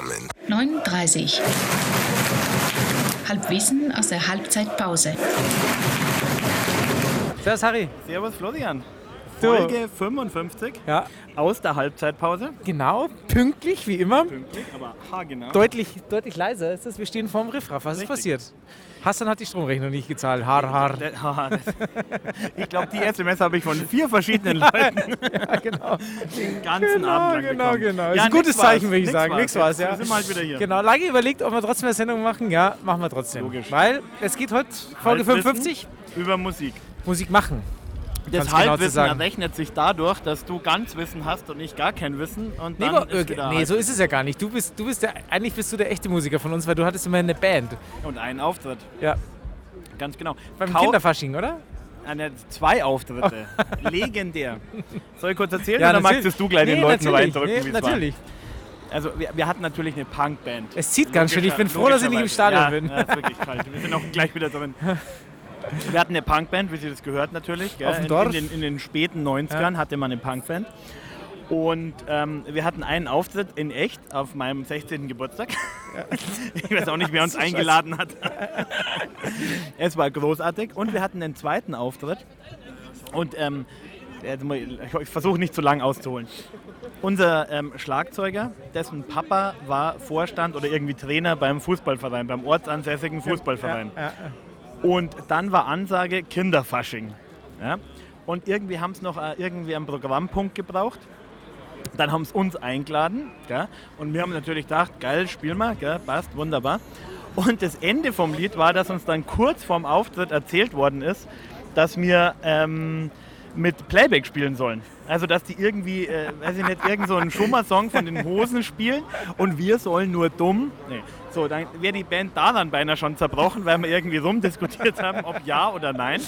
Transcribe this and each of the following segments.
coming. 39. Halbwissen aus der Halbzeitpause. Servus Harry. Servus Florian. Folge 55 Ja, aus der Halbzeitpause. genau, pünktlich wie immer. Pünktlich, aber haargenau. Deutlich, deutlich leiser ist das. Wir stehen vorm Riffraff. Was ist Richtig. passiert? Hassan hat die Stromrechnung nicht gezahlt. Har, har. Ich glaube, die SMS habe ich von vier verschiedenen Leuten Ja, genau. den ganzen Genau, Abend lang genau, bekommen. genau. Ist Ja, ein gutes Zeichen, würde ich sagen. Nix war's, Jetzt ja. sind wir halt wieder hier. Genau, lange überlegt, ob wir trotzdem eine Sendung machen. Ja, machen wir trotzdem. Logisch. Weil es geht heute Folge Halbwissen 55. Über Musik. Musik machen. Das genau Halbwissen sagen. errechnet sich dadurch, dass du ganz Wissen hast und ich gar kein Wissen. Und Nee, aber, ist äh, nee so ist es ja gar nicht. Du bist, du bist der, eigentlich bist du der echte Musiker von uns, weil du hattest immer eine Band. Und ein Auftritt. Ja, Ganz genau. beim Kau- Kinderfasching, oder? Eine, zwei Auftritte. Legendär. Soll ich kurz erzählen Ja, oder natürlich. magst du gleich den Nee, Leuten natürlich. reindrücken, Nee, es war? natürlich. Also wir, wir hatten natürlich eine Punkband. Es zieht ganz schön. Ich bin froh, dass ich nicht im Stadion ja, bin. Ja, ist wirklich kalt. Wir sind auch gleich wieder drin. Wir hatten eine Punkband, wie sie das gehört natürlich. Gell? Auf dem in, Dorf? in, den, in den späten 90ern hatte man eine Punkband. Und ähm, wir hatten einen Auftritt in echt auf meinem 16. Geburtstag. Ich weiß auch nicht, wer uns eingeladen hat. es war großartig. Und wir hatten einen zweiten Auftritt. Und ähm, ich versuche nicht zu lang auszuholen. Unser ähm, Schlagzeuger, dessen Papa war Vorstand oder irgendwie Trainer beim Fußballverein, beim ortsansässigen Fußballverein. Ja, ja. Und dann war Ansage Kinderfasching. Ja? Und irgendwie haben es noch äh, irgendwie einen Programmpunkt gebraucht. Dann haben sie uns eingeladen. Gell? Und wir haben natürlich gedacht, geil, spiel mal, gell? passt, wunderbar. Und das Ende vom Lied war, dass uns dann kurz vorm Auftritt erzählt worden ist, dass wir ähm, mit Playback spielen sollen. Also, dass die irgendwie, äh, weiß ich nicht, irgend so einen Schummer-Song von den Hosen spielen und wir sollen nur dumm. Nee. So, dann wäre die Band da dann beinahe schon zerbrochen, weil wir irgendwie rumdiskutiert haben, ob ja oder nein.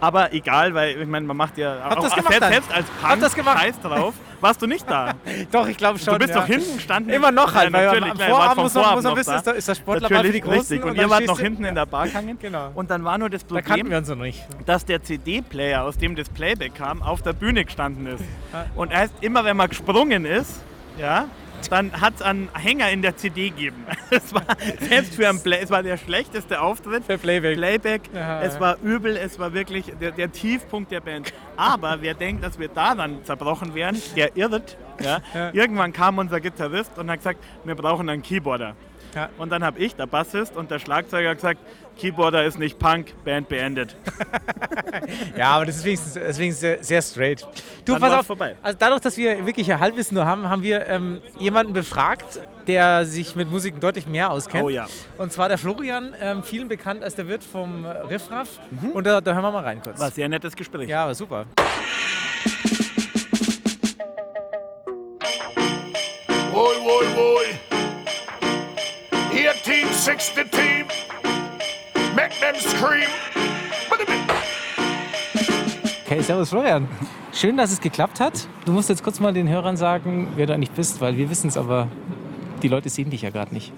Aber egal, weil ich meine, man macht ja Habt auch das gemacht selbst, selbst als Punk das gemacht? Scheiß drauf. Warst du nicht da? Doch, ich glaube schon. Du bist ja. doch hinten gestanden. Immer noch halt, Ja, weil am Vorabend muss man, muss man wissen, da. ist, das Sportlerball für die Großen. richtig. Und, dann ihr wart noch hinten in der Bar gehangen. Genau. Und dann war nur das Da kannten wir Problem, uns noch nicht. dass der CD-Player, aus dem das Playback kam, auf der Bühne gestanden ist. Und erst immer, wenn man gesprungen ist, ja, dann hat es einen Hänger in der CD gegeben. Es war selbst für einen Play, es war der schlechteste Auftritt. Für Playback. Playback. Ja, es war übel, es war wirklich der, der Tiefpunkt der Band. Aber wer denkt, dass wir da dann zerbrochen wären, der irrt. Ja. Irgendwann kam unser Gitarrist und hat gesagt, wir brauchen einen Keyboarder. Ja. Und dann habe ich, der Bassist und der Schlagzeuger gesagt, Keyboarder ist nicht Punk, Band beendet. Ja, aber das ist wenigstens, deswegen sehr, sehr straight. Du, Dann pass auf. vorbei. Also dadurch, dass wir wirklich ein Halbwissen nur haben, haben wir ähm, jemanden befragt, der sich mit Musik deutlich mehr auskennt. Oh ja. Und zwar der Florian, ähm, vielen bekannt als der Wirt vom Riffraff. Und da, da hören wir mal rein kurz. War sehr nettes Gespräch. Ja, aber super. 60 Team. Make them scream. Okay, servus Florian. Schön, dass es geklappt hat. Du musst jetzt kurz mal den Hörern sagen, wer du eigentlich bist, weil wir wissen es, aber die Leute sehen dich ja gerade nicht.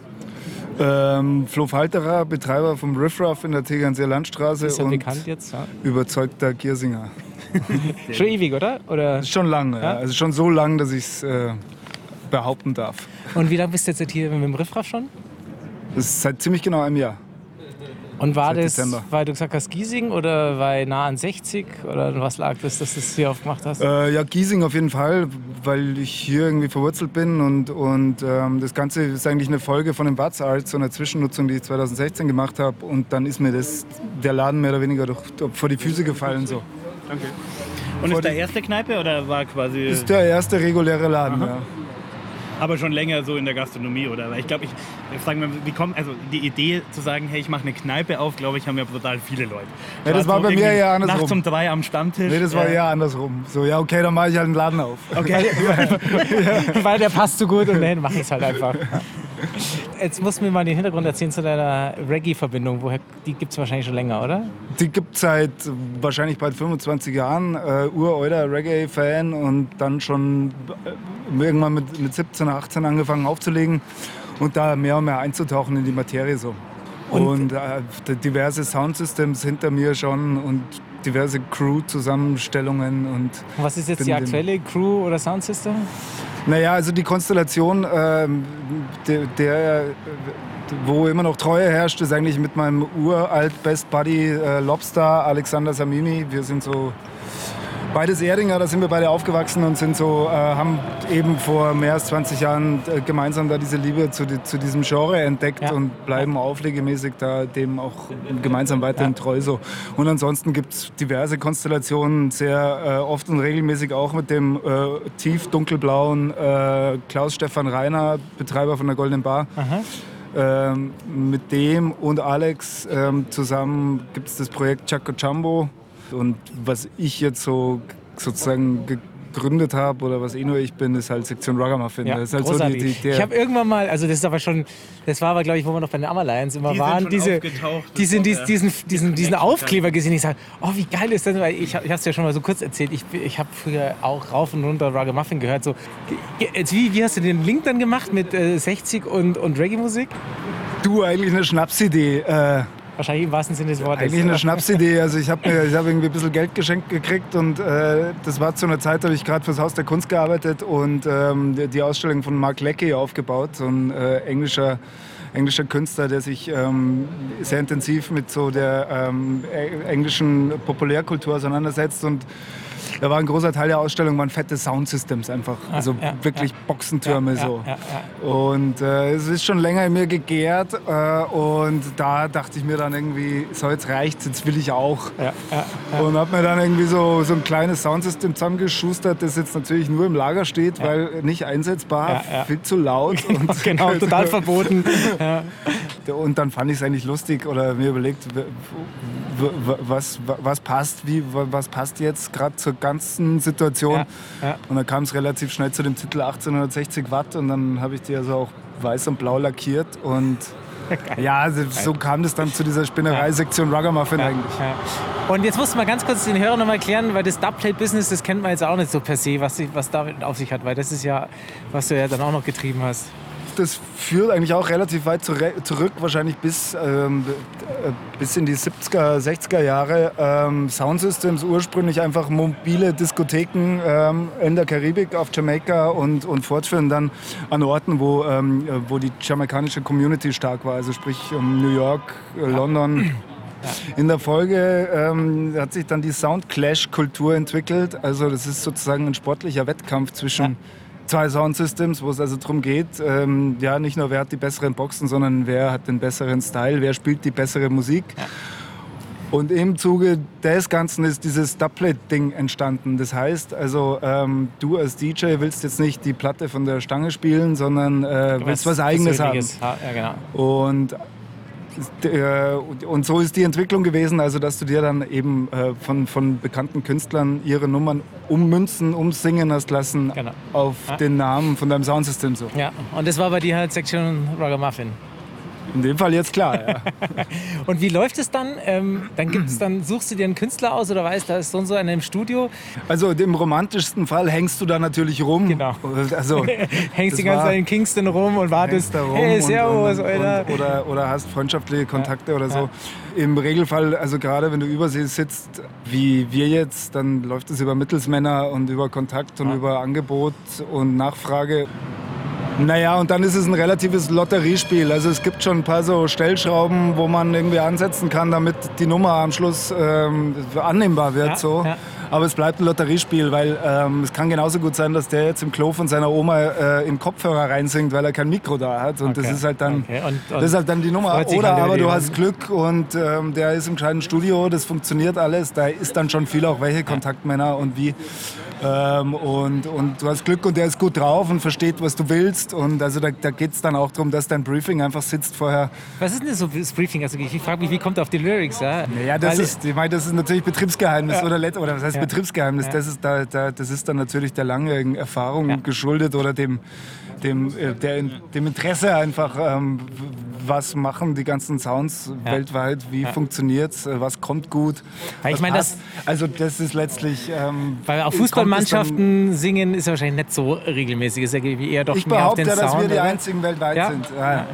Ähm, Flo Falterer, Betreiber vom Riffraff in der Tegernseer Landstraße Ist ja und bekannt jetzt. Ja. überzeugter Giersinger. Schon ewig, oder? oder? Schon lange, Ja? ja? also schon so lang, dass ich es äh, behaupten darf. Und wie lange bist du jetzt hier mit dem Riffraff schon? Das ist seit ziemlich genau einem Jahr. Und war Seit das, Dezember. weil du gesagt hast, Giesing oder weil nah an 60? Oder was lag das, dass du es hier aufgemacht hast? Äh, ja, Giesing auf jeden Fall, weil ich hier irgendwie verwurzelt bin und, und ähm, das Ganze ist eigentlich eine Folge von dem Bats Art, so einer Zwischennutzung, die ich 2016 gemacht habe und dann ist mir das, der Laden mehr oder weniger durch, vor die Füße gefallen. So. Und ist der erste Kneipe oder war quasi. Das ist der erste reguläre Laden, ja. Aber schon länger so in der Gastronomie, oder? Weil ich glaube, ich, frage mal, wie kommt, also die Idee zu sagen, hey, ich mache eine Kneipe auf, glaube ich, haben ja brutal viele Leute. Ja, das war so bei mir eher andersrum. Nachts um drei am Stammtisch. Nee, das war äh, eher andersrum. So, ja, okay, dann mache ich halt einen Laden auf. Okay. weil der passt so gut und dann mach ich es halt einfach. Jetzt musst du mir mal den Hintergrund erzählen zu deiner Reggae-Verbindung. Woher, die gibt es wahrscheinlich schon länger, oder? Die gibt es seit wahrscheinlich bald 25 Jahren. Äh, Ureuter Reggae-Fan und dann schon äh, irgendwann mit, mit 17, 18 angefangen aufzulegen und da mehr und mehr einzutauchen in die Materie so. Und, äh, diverse Soundsystems hinter mir schon und diverse Crew-Zusammenstellungen und Und was ist jetzt die aktuelle Crew oder Soundsystem? Naja, also die Konstellation, ähm, der, der, wo immer noch Treue herrscht, ist eigentlich mit meinem uralt Best Buddy äh, Lobster, Alexander Samimi. Wir sind so beides Erdinger, da sind wir beide aufgewachsen und sind so, äh, haben eben vor mehr als 20 Jahren äh, gemeinsam da diese Liebe zu, die, zu diesem Genre entdeckt Ja. und bleiben auflegemäßig da dem auch gemeinsam weiterhin treu so. Und ansonsten gibt es diverse Konstellationen, sehr äh, oft und regelmäßig auch mit dem äh, tief dunkelblauen äh, Klaus-Stefan Reiner, Betreiber von der Goldenen Bar. Ähm, mit dem und Alex ähm, zusammen gibt es das Projekt Chaco Jumbo. Und was ich jetzt so sozusagen gegründet habe oder was eh nur ich bin, ist halt Sektion Ragamuffin. Ja, halt großartig. so die, die, ich habe irgendwann mal, also das ist aber schon, das war aber glaube ich, wo wir noch bei den Ammerlions immer Die waren, diese, diesen, diesen, diesen, diesen, diesen Aufkleber gesehen. Ich sage, oh wie geil ist das? Weil ich habe es ja schon mal so kurz erzählt. Ich, ich habe früher auch rauf und runter Ragamuffin gehört. So, jetzt, wie, wie hast du den Link dann gemacht mit äh, 60 und, und Reggae-Musik? du eigentlich eine Schnapsidee. Äh, Wahrscheinlich im wahrsten Sinne des Wortes. Eigentlich eine Schnapsidee. Also ich habe hab irgendwie ein bisschen Geld geschenkt gekriegt und äh, das war zu einer Zeit, da habe ich gerade fürs Haus der Kunst gearbeitet und ähm, die- Ausstellung von Mark Leckie aufgebaut, so ein äh, englischer englischer Künstler, der sich ähm, sehr intensiv mit so der ähm, e- englischen Populärkultur auseinandersetzt und da war ein großer Teil der Ausstellung waren fette Soundsystems einfach, also ja, wirklich Boxentürme ja, so. ja, ja. Und äh, es ist schon länger in mir gegärt äh, und da dachte ich mir dann irgendwie, so jetzt reicht's, jetzt will ich auch. Und habe mir dann irgendwie so, so ein kleines Soundsystem zusammengeschustert, das jetzt natürlich nur im Lager steht, weil nicht einsetzbar, viel zu laut. und genau, total verboten. Und dann fand ich es eigentlich lustig oder mir überlegt, was, was passt, wie, was passt jetzt gerade zur ganzen Situation. Ja, ja. Und dann kam es relativ schnell zu dem Titel 1860 Watt und dann habe ich die also auch weiß und blau lackiert und ja, also so kam das dann zu dieser Spinnerei-Sektion Ragamuffin eigentlich. Ja. Und jetzt musst du mal ganz kurz den Hörern noch mal erklären, weil das Dubplate-Business, das kennt man jetzt auch nicht so per se, was, was damit auf sich hat, weil das ist ja, was du ja dann auch noch getrieben hast. Das führt eigentlich auch relativ weit zurück, wahrscheinlich bis, ähm, äh, bis in die 70er, 60er Jahre. Ähm, Soundsystems ursprünglich einfach mobile Diskotheken ähm, in der Karibik, auf Jamaika und, und fortführen dann an Orten, wo, ähm, äh, wo die jamaikanische Community stark war, also sprich um New York, äh, London. In der Folge ähm, hat sich dann die Sound-Clash-Kultur entwickelt. Also das ist sozusagen ein sportlicher Wettkampf zwischen zwei Soundsystems, wo es also darum geht, ähm, ja nicht nur wer hat die besseren Boxen, sondern wer hat den besseren Style, wer spielt die bessere Musik. Und im Zuge des Ganzen ist dieses Doublet-Ding entstanden. Das heißt, also ähm, du als DJ willst jetzt nicht die Platte von der Stange spielen, sondern äh, willst was Eigenes haben. Ja, genau. Und, und so ist die Entwicklung gewesen, also dass du dir dann eben äh, von, von bekannten Künstlern ihre Nummern ummünzen, umsingen hast lassen Genau. auf Ja. den Namen von deinem Soundsystem so. Ja, und das war bei dir halt Section Ragamuffin. In dem Fall jetzt klar, ja. Und wie läuft es dann? Ähm, dann gibt's dann suchst du dir einen Künstler aus oder weißt, da ist so und so einer im Studio, Also im romantischsten Fall hängst du da natürlich rum. Genau. Also, hängst die ganze Zeit in Kingston rum und wartest, da rum hey, und- servus, und, Alter. und, oder, oder hast freundschaftliche Kontakte oder so. Im Regelfall, also gerade wenn du übersee sitzt, wie wir jetzt, dann läuft es über Mittelsmänner und über Kontakt und über Angebot und Nachfrage. Naja, und dann ist es ein relatives Lotteriespiel. Also es gibt schon ein paar so Stellschrauben, wo man irgendwie ansetzen kann, damit die Nummer am Schluss ähm, annehmbar wird. Ja, so. ja. Aber es bleibt ein Lotteriespiel, weil ähm, es kann genauso gut sein, dass der jetzt im Klo von seiner Oma äh, in Kopfhörer reinsingt, weil er kein Mikro da hat. Und Okay, das ist halt dann, okay. Und- und das ist halt dann die Nummer. Oder halt aber du hast Glück und ähm, der ist im kleinen Studio, das funktioniert alles. Da ist dann schon viel auch welche Kontaktmänner und wie. Ähm, und, und du hast Glück und der ist gut drauf und versteht, was du willst. Und also da, da geht es dann auch darum, dass dein Briefing einfach sitzt vorher. Was ist denn das so das Briefing? Also ich frage mich, wie kommt er auf die Lyrics? Ja, Ja, das Weil- ist, ich meine, das ist natürlich Betriebsgeheimnis oder, let- oder was heißt Ja. Betriebsgeheimnis? Ja. Das, ist da, da, das ist dann natürlich der langjährigen Erfahrung Ja. geschuldet oder dem, dem, äh, der, dem Interesse einfach, ähm, was machen die ganzen Sounds Ja. weltweit, wie Ja. funktioniert's, äh, was kommt gut. Ich meine, passt. Also das ist letztlich... Ähm, Weil auf kommt Fußballmannschaften singen ist wahrscheinlich nicht so regelmäßig. Ist ja eher doch Ich mehr auf behaupte, den dass Sound. wir die einzigen weltweit Ja. sind. Ja. Ja.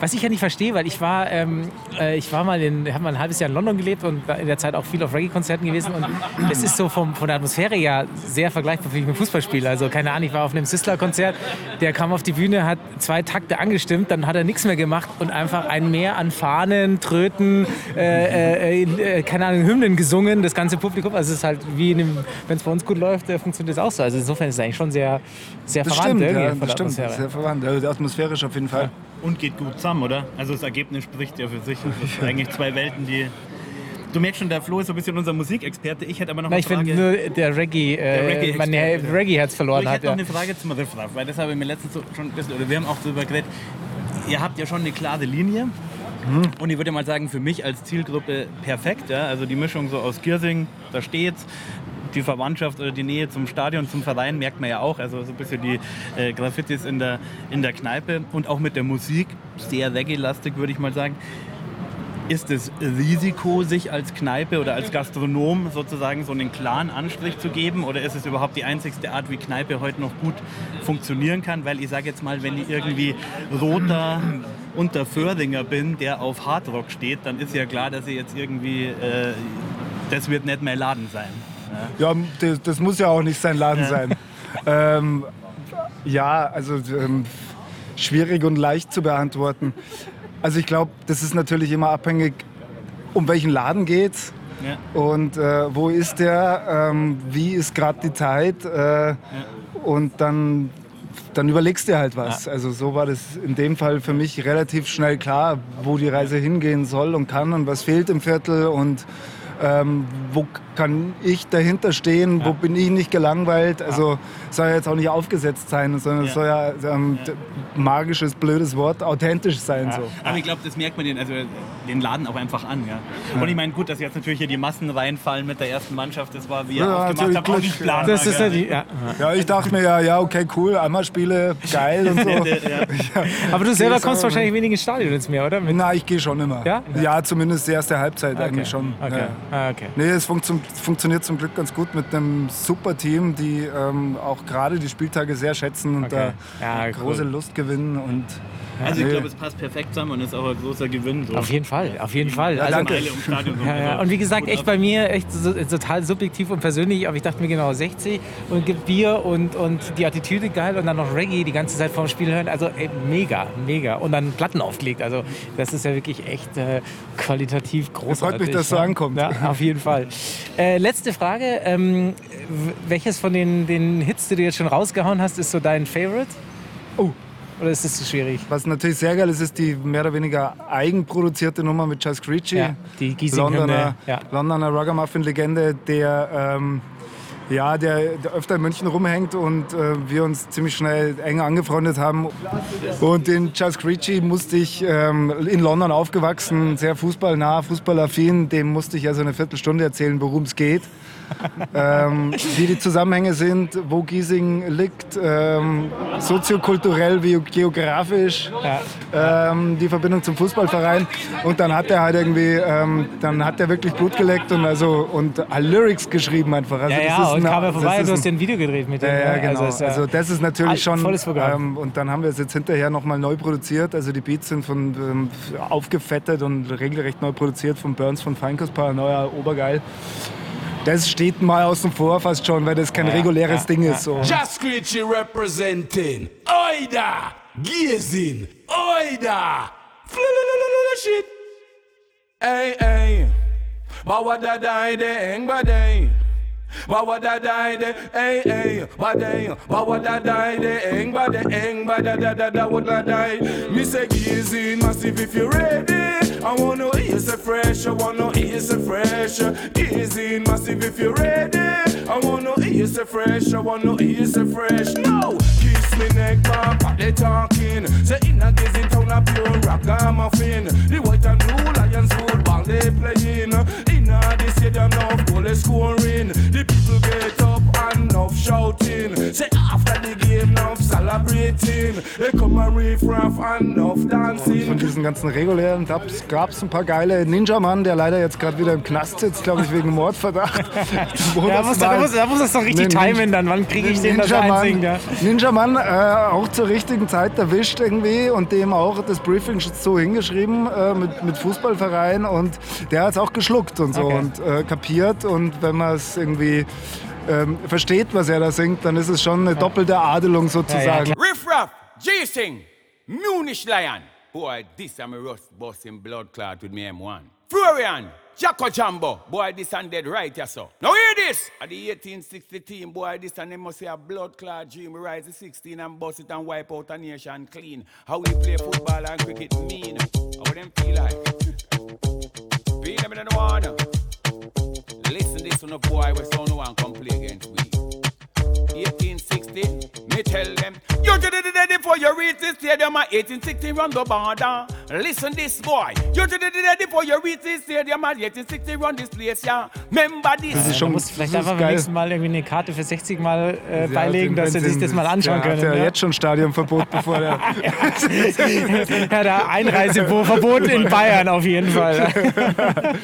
Was ich ja nicht verstehe, weil ich war, ähm, äh, ich war mal in, habe mal ein halbes Jahr in London gelebt und war in der Zeit auch viel auf Reggae-Konzerten gewesen und es ist so vom, von der Atmosphäre ja sehr vergleichbar ich mit dem Fußballspiel. Also keine Ahnung, ich war auf einem Sissler-Konzert, der kam auf die Bühne, hat zwei Takte angestimmt, dann hat er nichts mehr gemacht und einfach ein Meer an Fahnen, Tröten, äh, äh, äh, keine Ahnung, Hymnen gesungen, das ganze Publikum. Also es ist halt wie, wenn es bei uns gut läuft, äh, funktioniert das auch so. Also insofern ist es eigentlich schon sehr, sehr Das verwandt stimmt, ja, von der das stimmt. Atmosphäre. Sehr verwandt. Also atmosphärisch auf jeden Fall. Und geht gut zusammen, oder? Also das Ergebnis spricht ja für sich. Das sind eigentlich zwei Welten, die. Du merkst schon, der Flo ist so ein bisschen unser Musikexperte. Ich hätte aber noch Na, eine ich finde Frage. nur der Reggae, Der äh, Reggae-Experte. mein Her- Reggae-Herz verloren ich hat. hätte noch Ja. eine Frage zum Riffraff, weil das habe ich mir letztens so schon ein bisschen, oder wir haben auch darüber geredet. Ihr habt ja schon eine klare Linie. Mhm. Und ich würde mal sagen, für mich als Zielgruppe perfekt. Ja? Also die Mischung so aus Giersing, da steht's. Die Verwandtschaft oder die Nähe zum Stadion, zum Verein merkt man ja auch. Also so ein bisschen die äh, Graffitis in der, in der Kneipe und auch mit der Musik. Sehr reggae-lastig, würde ich mal sagen. Ist es Risiko, sich als Kneipe oder als Gastronom sozusagen so einen klaren Anstrich zu geben? Oder ist es überhaupt die einzigste Art, wie Kneipe heute noch gut funktionieren kann? Weil ich sage jetzt mal, wenn ich irgendwie roter Unterföhringer bin, der auf Hardrock steht, dann ist ja klar, dass ich jetzt irgendwie, äh, das wird nicht mein Laden sein. Ja, das, das muss ja auch nicht sein Laden sein. Ähm, ja, also ähm, schwierig und leicht zu beantworten. Also ich glaube, das ist natürlich immer abhängig, um welchen Laden geht's Ja. und äh, wo ist der, ähm, wie ist gerade die Zeit äh, und dann, dann überlegst du halt was. Also so war das in dem Fall für mich relativ schnell klar, wo die Reise hingehen soll und kann und was fehlt im Viertel und ähm, wo kann ich dahinter stehen, wo bin ich nicht gelangweilt. Also soll ja jetzt auch nicht aufgesetzt sein, sondern es Ja. soll ja ähm, magisches, blödes Wort, authentisch sein. So. Aber ich glaube, das merkt man den, also den Laden auch einfach an. Ja. Und ich meine, gut, dass jetzt natürlich hier die Massen reinfallen mit der ersten Mannschaft, das war, wie ihr Ja, aufgemacht natürlich habt, auch nicht planbar. Das ist ja die, ja. Ja, ich dachte mir ja, ja, okay, cool, einmal Spiele, geil und so. Ja. Aber du selber kommst wahrscheinlich wenig ins Stadion jetzt mehr, oder? Mit, Na, ich gehe schon immer. Ja? Ja, zumindest die erste Halbzeit eigentlich schon. Okay. Ah, okay. Nee, es funktio funktioniert zum Glück ganz gut mit einem super Team, die ähm, auch gerade die Spieltage sehr schätzen und Okay. da Ja, große cool. Lust gewinnen. Und Also ich Nee. glaube, es passt perfekt zusammen und ist auch ein großer Gewinn. So. Auf jeden Fall, auf jeden Fall. Ja, Also, danke. Ja, ja. Und wie gesagt, echt bei mir echt so, total subjektiv und persönlich, aber ich dachte mir genau 60 und gibt Bier und, und die Attitüde geil und dann noch Reggae die ganze Zeit vorm Spiel hören. Also ey, mega, mega. Und dann Platten aufgelegt. Also das ist ja wirklich echt äh, qualitativ großartig. mich, dass so ja. ankommt. Ja, auf jeden Fall. Äh, letzte Frage. Ähm, welches von den, den Hits, die du jetzt schon rausgehauen hast, ist so dein Favorite? Oh. Oder ist das zu schwierig? was natürlich sehr geil ist, ist die mehr oder weniger eigenproduzierte Nummer mit Chas Creechy. Ja, die Giesing-Hymne. Londoner, Ja. Londoner Ruggermuffin-Legende, der, ähm, ja, der, der öfter in München rumhängt und äh, wir uns ziemlich schnell eng angefreundet haben. Und den Chas Creechy musste ich ähm, in London aufgewachsen, sehr fußballnah, fußballaffin, dem musste ich also eine Viertelstunde erzählen, worum es geht. Ähm, wie die Zusammenhänge sind, wo Giesing liegt, ähm, soziokulturell wie geografisch, ähm, die Verbindung zum Fußballverein. Und dann hat er halt irgendwie, ähm, dann hat er wirklich Blut geleckt und also und äh, Lyrics geschrieben einfach. Also Ja, ja, ist und ein- kam er vorbei, ist du hast ja ein Video gedreht mit dem. ja, ja, ne? genau. ist ja- Also, das ist natürlich schon. volles Programm. Ähm, und dann haben wir es jetzt hinterher nochmal neu produziert. Also die Beats sind von ähm, aufgefettet und regelrecht neu produziert von Burns von Feinkost Paranoia, obergeil. Das steht mal außen vor fast schon, weil das kein Ja, reguläres ja, Ding ja. ist. So. Just Screechy representing. Oida! Gazing. Oida! Shit. Hey, hey. Bawa da da de eng ba. Bawa da da de hey hey ba day. Bawa da da de eng ba de eng ba da da da da what da day. Me say gazing massive if you ready. I wanna hear say fresh. I wanna hear say fresh. Gazing massive if you ready. I wanna hear say fresh. I wanna hear say fresh. No, kiss me neck, man, what they talking? Say in a gazing town a pure ragamuffin. The white and blue lions football dancing. Von diesen ganzen regulären Dubs gab es ein paar geile. Ninja Mann, der leider jetzt gerade wieder im Knast sitzt, glaube ich, wegen Mordverdacht. Da das muss, da, muss, da muss das doch richtig timen, dann wann kriege ich den das Ninja einsingt. Ja. Mann, Ninja Mann äh, auch zur richtigen Zeit erwischt irgendwie und dem auch das Briefing so hingeschrieben äh, mit, mit Fußballverein und der hat es auch geschluckt und so Okay. und äh, kapiert und wenn man es irgendwie ähm, versteht, was er da singt, dann ist es schon eine doppelte Adelung sozusagen. Riff Raff, G-Sting, Munich Lion. Boy, this I'm a rust busting blood clot with me M1. Florian, Jacko Jumbo. Boy, this and dead right, yeah, so. Now hear this. At the 1860 team, boy, this and them must say a blood clot dream. Rise the 16 and bust it and wipe out a nation clean. How we play football and cricket mean. How them feel like. Feel them in the water. Listen this a boy, we so no one come against we. 1860, me tell them, you did it ready for your reach the stadium at 1860 run the border. Listen this boy, you did it ready for your reach the stadium at 1860 run this place, yeah. Remember this. Das ist Du schon musst vielleicht einfach beim nächsten Mal irgendwie eine Karte für 60 Mal äh, Ja, beilegen, dass sie sich das mal anschauen der können. Hat ja ja. jetzt schon Stadionverbot, bevor der. Ja, der Einreiseverbot in Bayern auf jeden Fall.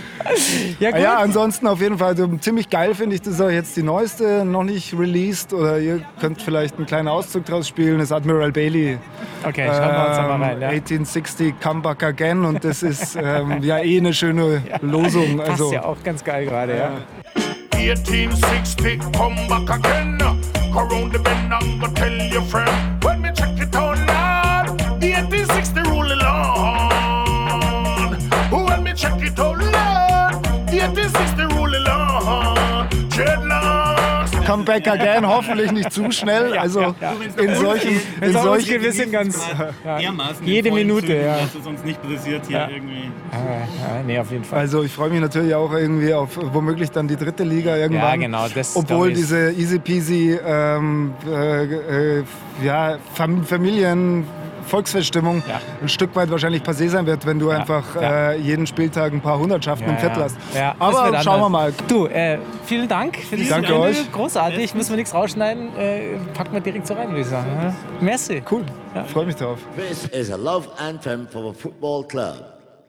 ja, gut. Ja, ansonsten auf jeden Fall so, ziemlich geil finde ich, das ist auch jetzt die neueste, noch nicht released oder ihr könnt vielleicht einen kleinen Auszug draus spielen, das ist Admiral Bailey. okay, schauen wir uns da Ähm, mal rein. Ja. 1860 Come Back Again und das ist ähm, ja eh eine schöne Losung. Passt Also, ja auch ganz geil gerade, ja. 1860, come back again. Go round the bend and go tell your friend. When me check it out, Lord. 1860 rule the land. When me check it out. 1860 rule the land. Dreadlocks. Come Back Again, hoffentlich nicht zu schnell. Also in solchen, in solchen geht, wir sind ganz. Ja, jede in Minute, Zügen, ja. Dass es uns nicht interessiert hier Ja. irgendwie. ja. Nee, auf jeden Fall. Also ich freue mich natürlich auch irgendwie auf womöglich dann die dritte Liga irgendwann. Ja, genau, das, Obwohl diese easy peasy ähm, äh, äh, ja, Fam Familien Volksfeststimmung Ja. ein Stück weit wahrscheinlich passé sein wird, wenn du einfach ja. Äh, jeden Spieltag ein paar Hundertschaften im Viertel hast. Ja, das Aber schauen wir mal. Du, äh, vielen Dank für das Danke Ende. euch. Großartig, müssen wir nichts rausschneiden. Äh, packen wir direkt so rein, würde ich sagen. Ja? Merci. Cool, freue mich drauf. This is a love anthem for the football club.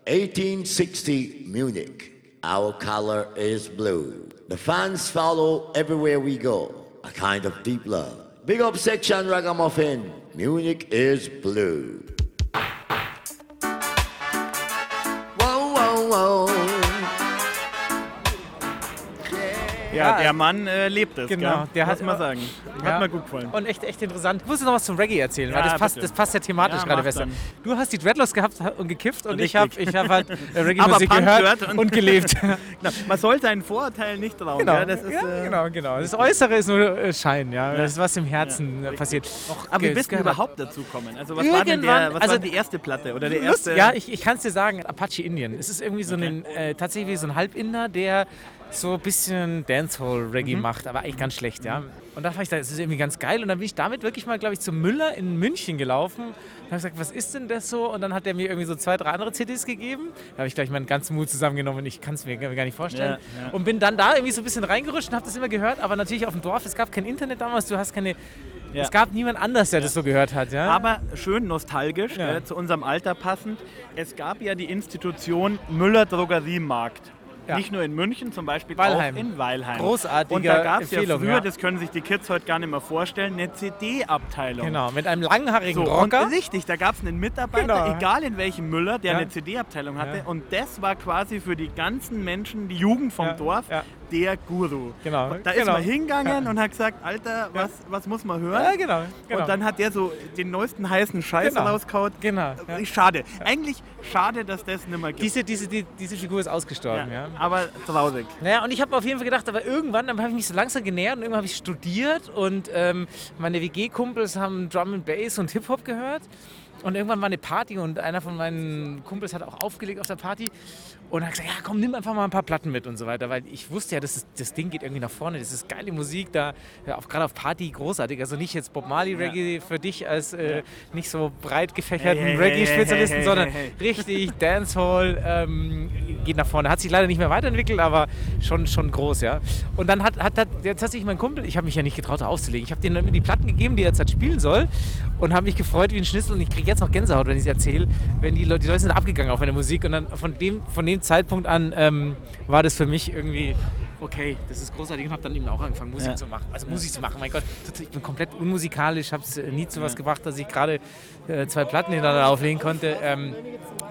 1860 Munich. Our color is blue. The fans follow everywhere we go. A kind of deep love. Big up section ragamuffin. Munich is blue. Ja, der Mann äh, lebt es, Genau, gell? der hat- man sagen. Hat Ja. mir gut gefallen. Und echt, echt interessant. Ich muss jetzt noch was zum Reggae erzählen, weil das passt, das passt ja thematisch gerade besser. dann. Du hast die Dreadlocks gehabt und gekifft und ich Richtig. habe ich hab halt äh, Reggae-Musik gehört und, und- gelebt. Na, man soll seinen Vorurteilen nicht trauen. genau, Ja, das ist, äh, genau, genau. Das Äußere ist nur äh, Schein, ja. Das ist was im Herzen passiert. Aber wie bist du überhaupt dazu gekommen? Also was war denn der, was also- war die erste Platte oder der erste? ja, ich, ich kann es dir sagen, Apache Indian. Es ist irgendwie so ein, äh, tatsächlich so ein Halbinder, der so ein bisschen Dancehall-Reggae Mhm. macht, aber eigentlich ganz schlecht, ja. Und da fand ich, das ist irgendwie ganz geil. Und dann bin ich damit wirklich mal, glaube ich, zum Müller in München gelaufen. Und habe gesagt, was ist denn das so? Und dann hat er mir irgendwie so zwei, drei andere CDs gegeben. Da habe ich gleich meinen ganzen Mut zusammengenommen und ich kann es mir gar nicht vorstellen. Ja, ja. Und bin dann da irgendwie so ein bisschen reingerutscht und habe das immer gehört. Aber natürlich auf dem Dorf, es gab kein Internet damals, du hast keine... Ja. Es gab niemand anders, der das so gehört hat, ja. Aber schön nostalgisch, Ja. äh, zu unserem Alter passend. Es gab ja die Institution Müller Drogeriemarkt. Ja. Nicht nur in München, zum Beispiel Weilheim. auch in Weilheim. Großartige Und da gab es ja früher, ja. das können sich die Kids heute gar nicht mehr vorstellen, eine CD-Abteilung. Genau, mit einem langhaarigen So, und Rocker. richtig, da gab es einen Mitarbeiter, Genau. egal in welchem Müller, der Ja. eine CD-Abteilung hatte. Und das war quasi für die ganzen Menschen, die Jugend vom Dorf. Der Guru. Genau, Da genau. ist man hingegangen und hat gesagt, Alter, was, was muss man hören? Ja, genau, genau. Und dann hat der so den neuesten heißen Scheiß Genau. rauskaut. Genau, ja. Äh, Schade. Eigentlich schade, dass das nicht mehr gibt. Diese, diese, die, diese Figur ist ausgestorben, ja. Aber traurig. Naja, und ich habe auf jeden Fall gedacht, aber irgendwann, dann habe ich mich so langsam genähert und irgendwann habe ich studiert und ähm, meine WG-Kumpels haben Drum and Bass und Hip-Hop gehört. Und irgendwann war eine Party und einer von meinen Kumpels hat auch aufgelegt auf der Party und hat gesagt, ja komm, nimm einfach mal ein paar Platten mit und so weiter, weil ich wusste ja, das, ist, das Ding geht irgendwie nach vorne, das ist geile Musik, da ja, gerade auf Party großartig, also nicht jetzt Bob Marley Reggae für dich als äh, nicht so breit gefächerten Hey, hey, Reggae-Spezialisten, hey, sondern richtig Dancehall, ähm, geht nach vorne. Hat sich leider nicht mehr weiterentwickelt, aber schon, schon groß, ja. Und dann hat, hat, hat jetzt hat sich mein Kumpel, ich habe mich ja nicht getraut, da aufzulegen. Ich habe denen die Platten gegeben, die er jetzt halt spielen soll und habe mich gefreut wie ein Schnitzel und ich kriege jetzt noch Gänsehaut, wenn ich es erzähle. Wenn die Leute, die Leute sind abgegangen auf meine Musik und dann von dem, von dem Zeitpunkt an ähm, war das für mich irgendwie okay, das ist großartig und habe dann eben auch angefangen, Musik Ja. zu machen. Also Musik zu machen, mein Gott, ich bin komplett unmusikalisch, habe es nie zu was gebracht, dass ich gerade äh, zwei Platten hintereinander auflegen konnte. Ähm,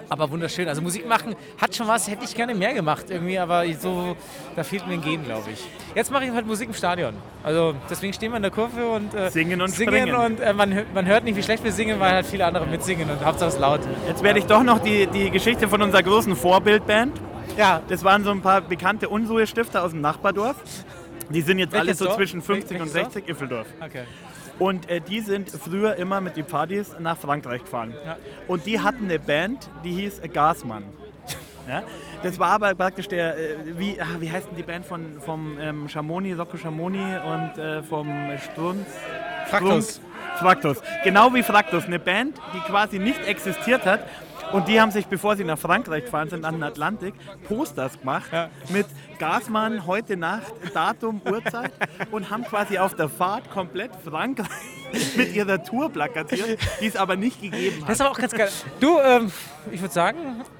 aber wunderschön. Also Musik machen hat schon was, hätte ich gerne mehr gemacht irgendwie, aber so, da fehlt mir ein Gen, glaube ich. Jetzt mache ich halt Musik im Stadion. Also deswegen stehen wir in der Kurve und äh, Singen und singen springen. und äh, man, man hört nicht, wie schlecht wir singen, weil halt viele andere mitsingen und Hauptsache es laut. Jetzt werde ich doch noch die, die Geschichte von unserer großen Vorbildband. Ja, Das waren so ein paar bekannte Unruhestifter aus dem Nachbardorf. Die sind jetzt alle Welches so Dorf? zwischen 50 und Welches Dorf? 60, Iffeldorf. okay. Und äh, die sind früher immer mit den Partys nach Frankreich gefahren. Ja. Und die hatten eine Band, die hieß Gasmann. Ja? Das war aber praktisch der, äh, wie, ah, wie heißt denn die Band von, vom ähm, Schamoni, Socco Schamoni und äh, vom Strunz? Fraktus. Fraktus. Genau wie Fraktus. Eine Band, die quasi nicht existiert hat. Und die haben sich, bevor sie nach Frankreich gefahren sind, an den Atlantik, Posters gemacht mit Gasmann heute Nacht, Datum, Uhrzeit und haben quasi auf der Fahrt komplett Frankreich mit ihrer Tour plakatiert, die es aber nicht gegeben Das hat. ist aber auch ganz geil. Du, ähm, ich würde sagen,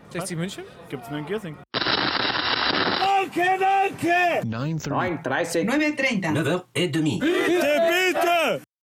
60 München? Gibt es nur in Giersing. 9.30. 9h30. 9h30. 9h30.